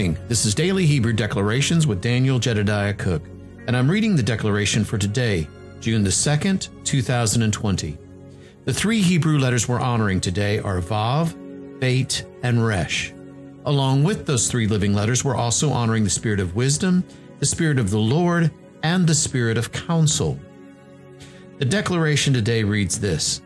morning. This is Daily Hebrew Declarations with Daniel Jedediah Cook, and I'm reading the declaration for today, June the 2nd, 2020. The three Hebrew letters we're honoring today are Vav, Bet, and Resh. Along with those three living letters, we're also honoring the Spirit of wisdom, the Spirit of the Lord, and the Spirit of counsel. The declaration today reads this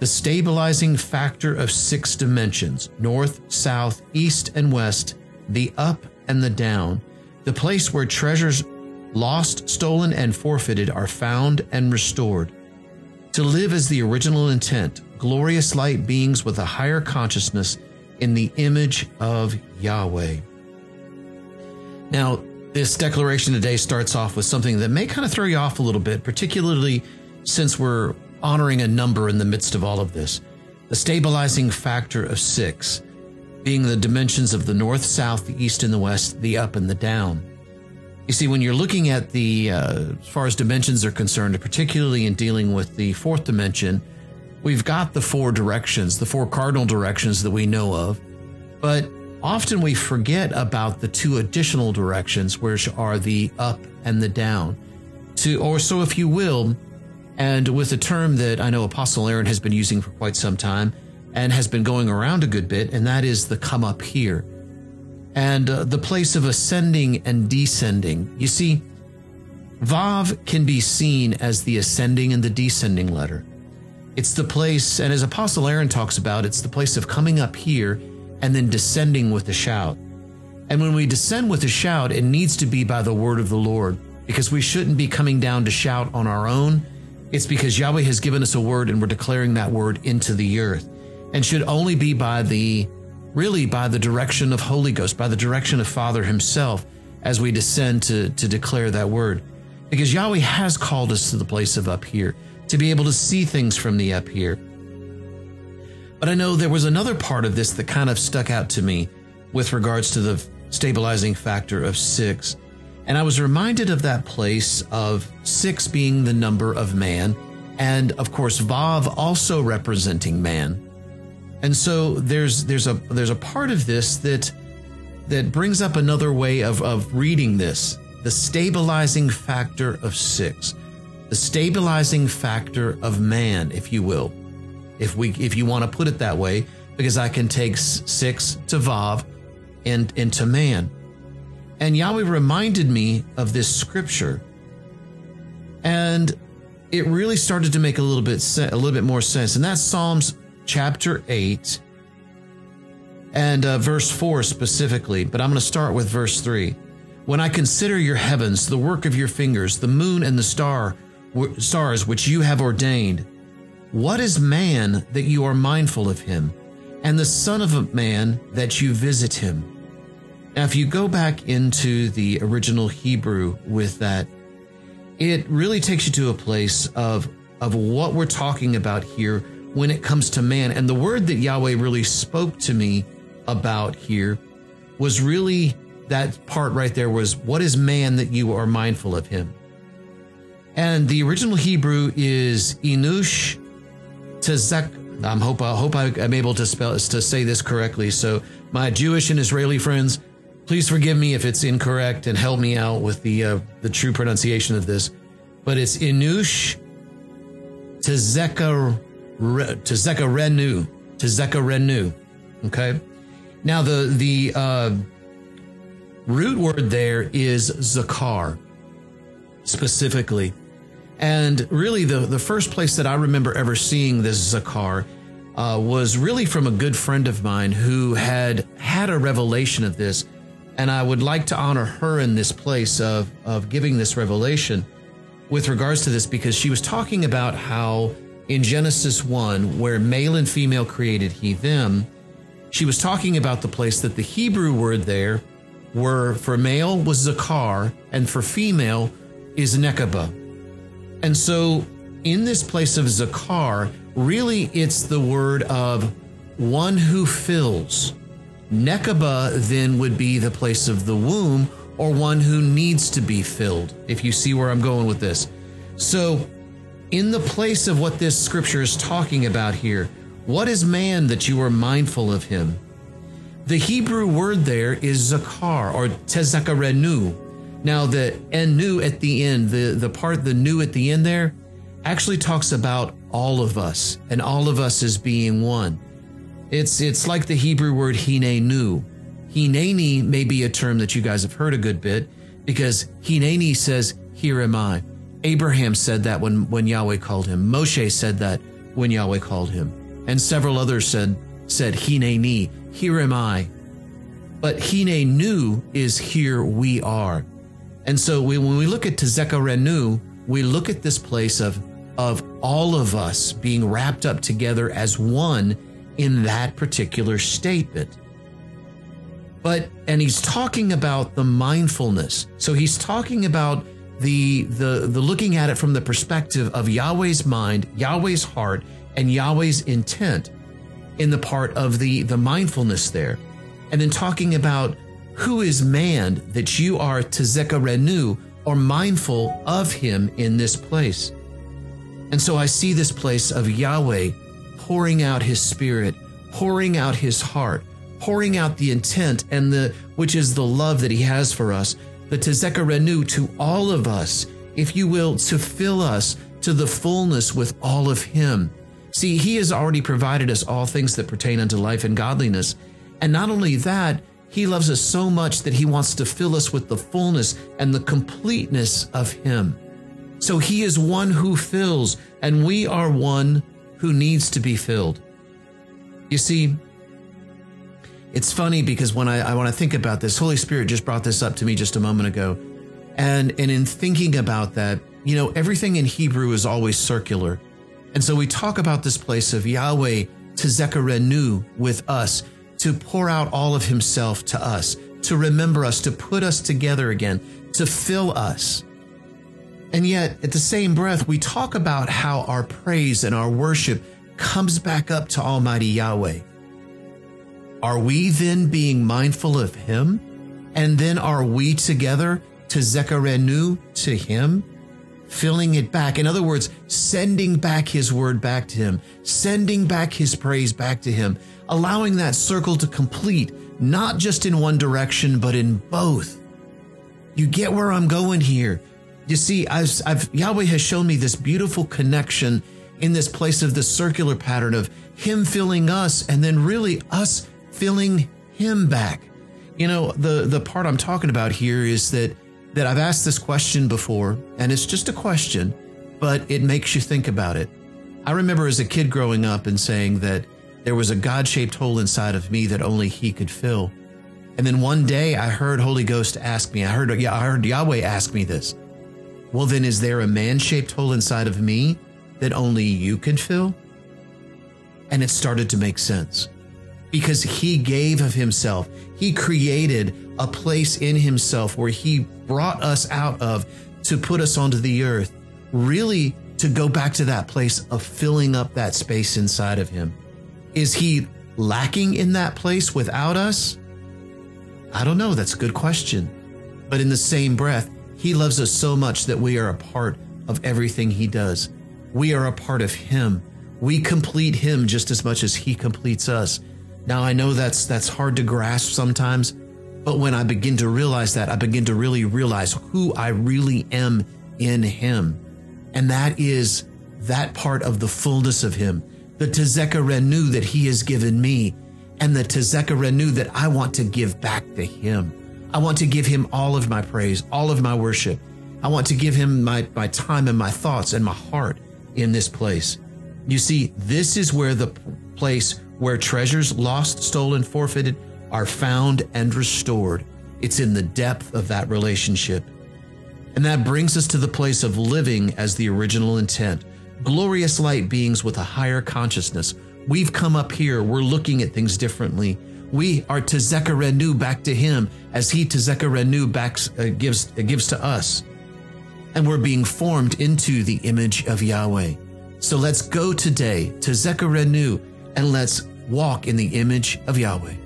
The stabilizing factor of six dimensions north, south, east, and west, the up and the down, the place where treasures lost, stolen, and forfeited are found and restored. To live as the original intent, glorious light beings with a higher consciousness in the image of Yahweh. Now, this declaration today starts off with something that may kind of throw you off a little bit, particularly since we're honoring a number in the midst of all of this. The stabilizing factor of six being the dimensions of the north, south, the east, and the west, the up and the down. You see, when you're looking at the, uh, as far as dimensions are concerned, particularly in dealing with the fourth dimension, we've got the four directions, the four cardinal directions that we know of, but often we forget about the two additional directions, which are the up and the down. To, or so, if you will, and with a term that I know Apostle Aaron has been using for quite some time and has been going around a good bit, and that is the come up here and uh, the place of ascending and descending. You see, Vav can be seen as the ascending and the descending letter. It's the place, and as Apostle Aaron talks about, it's the place of coming up here and then descending with a shout. And when we descend with a shout, it needs to be by the word of the Lord because we shouldn't be coming down to shout on our own. It's because Yahweh has given us a word and we're declaring that word into the earth and should only be by the really by the direction of Holy Ghost, by the direction of Father Himself as we descend to, to declare that word. Because Yahweh has called us to the place of up here, to be able to see things from the up here. But I know there was another part of this that kind of stuck out to me with regards to the stabilizing factor of six. And I was reminded of that place of six being the number of man, and of course, Vav also representing man. And so there's there's a there's a part of this that that brings up another way of, of reading this. The stabilizing factor of six. The stabilizing factor of man, if you will. If we if you want to put it that way, because I can take six to Vav and into man. And Yahweh reminded me of this scripture. And it really started to make a little bit a little bit more sense. And that's Psalms chapter 8 and uh, verse 4 specifically, but I'm going to start with verse 3. When I consider your heavens, the work of your fingers, the moon and the star stars which you have ordained, what is man that you are mindful of him, and the son of a man that you visit him? Now, if you go back into the original Hebrew with that, it really takes you to a place of, of what we're talking about here when it comes to man. And the word that Yahweh really spoke to me about here was really that part right there was, What is man that you are mindful of him? And the original Hebrew is Inush Tezek. I hope I hope I'm able to spell to say this correctly. So my Jewish and Israeli friends, Please forgive me if it's incorrect and help me out with the uh, the true pronunciation of this. But it's Inush Tezeka Renu Tezeka Renu. Okay. Now the the uh, root word there is Zakar specifically. And really the, the first place that I remember ever seeing this Zakar uh, was really from a good friend of mine who had had a revelation of this and I would like to honor her in this place of, of giving this revelation with regards to this because she was talking about how in Genesis 1, where male and female created he them, she was talking about the place that the Hebrew word there were for male was zakar and for female is nekaba. And so in this place of zakar, really it's the word of one who fills Nekaba then would be the place of the womb or one who needs to be filled, if you see where I'm going with this. So, in the place of what this scripture is talking about here, what is man that you are mindful of him? The Hebrew word there is zakar or tezakarenu. Now, the enu at the end, the, the part, the new at the end there, actually talks about all of us and all of us as being one. It's, it's like the Hebrew word hinenu. Hineni may be a term that you guys have heard a good bit because hineni says, Here am I. Abraham said that when, when Yahweh called him. Moshe said that when Yahweh called him. And several others said, said hineni, here am I. But hinenu is here we are. And so we, when we look at Tezekarenu, we look at this place of, of all of us being wrapped up together as one in that particular statement. But, and he's talking about the mindfulness. So he's talking about the, the, the looking at it from the perspective of Yahweh's mind, Yahweh's heart, and Yahweh's intent in the part of the, the mindfulness there. And then talking about who is man that you are tezekarenu or mindful of him in this place. And so I see this place of Yahweh pouring out his spirit, pouring out his heart, pouring out the intent and the, which is the love that he has for us, the tezekarenu to all of us, if you will, to fill us to the fullness with all of him See, He has already provided us all things that pertain unto life and godliness. And not only that, He loves us so much that He wants to fill us with the fullness and the completeness of Him. So He is one who fills, and we are one who needs to be filled. You see, it's funny because when I, I want to think about this, Holy Spirit just brought this up to me just a moment ago. And, and in thinking about that, you know, everything in Hebrew is always circular. And so we talk about this place of Yahweh to tezekarenu with us, to pour out all of himself to us, to remember us, to put us together again, to fill us. And yet, at the same breath, we talk about how our praise and our worship comes back up to Almighty Yahweh. Are we then being mindful of Him? And then are we together tezekarenu to Him? filling it back. In other words, sending back his word back to him, sending back his praise back to him, allowing that circle to complete, not just in one direction, but in both. You get where I'm going here. You see, I've, I've, Yahweh has shown me this beautiful connection in this place of the circular pattern of Him filling us and then really us filling Him back. You know, the, the part I'm talking about here is that that I've asked this question before, and it's just a question, but it makes you think about it. I remember as a kid growing up and saying that there was a God shaped hole inside of me that only He could fill. And then one day I heard Holy Ghost ask me, I heard, I heard Yahweh ask me this. Well, then is there a man shaped hole inside of me that only you can fill? And it started to make sense because He gave of Himself. He created a place in himself where he brought us out of to put us onto the earth, really to go back to that place of filling up that space inside of him. Is he lacking in that place without us? I don't know. That's a good question. But in the same breath, he loves us so much that we are a part of everything he does. We are a part of him. We complete him just as much as he completes us. Now I know that's that's hard to grasp sometimes, but when I begin to realize that, I begin to really realize who I really am in Him. And that is that part of the fullness of Him, the Tezeka Tezekarenu that He has given me, and the Tezeka Tezekarenu that I want to give back to Him. I want to give Him all of my praise, all of my worship. I want to give Him my, my time and my thoughts and my heart in this place. You see, this is where the place where treasures lost, stolen, forfeited, are found and restored. It's in the depth of that relationship. And that brings us to the place of living as the original intent. Glorious light beings with a higher consciousness. We've come up here, we're looking at things differently. We are to Tezekarenu back to him as he Tezekarenu back uh, gives uh, gives to us. And we're being formed into the image of Yahweh. So let's go today to Zekarenu and let's walk in the image of Yahweh.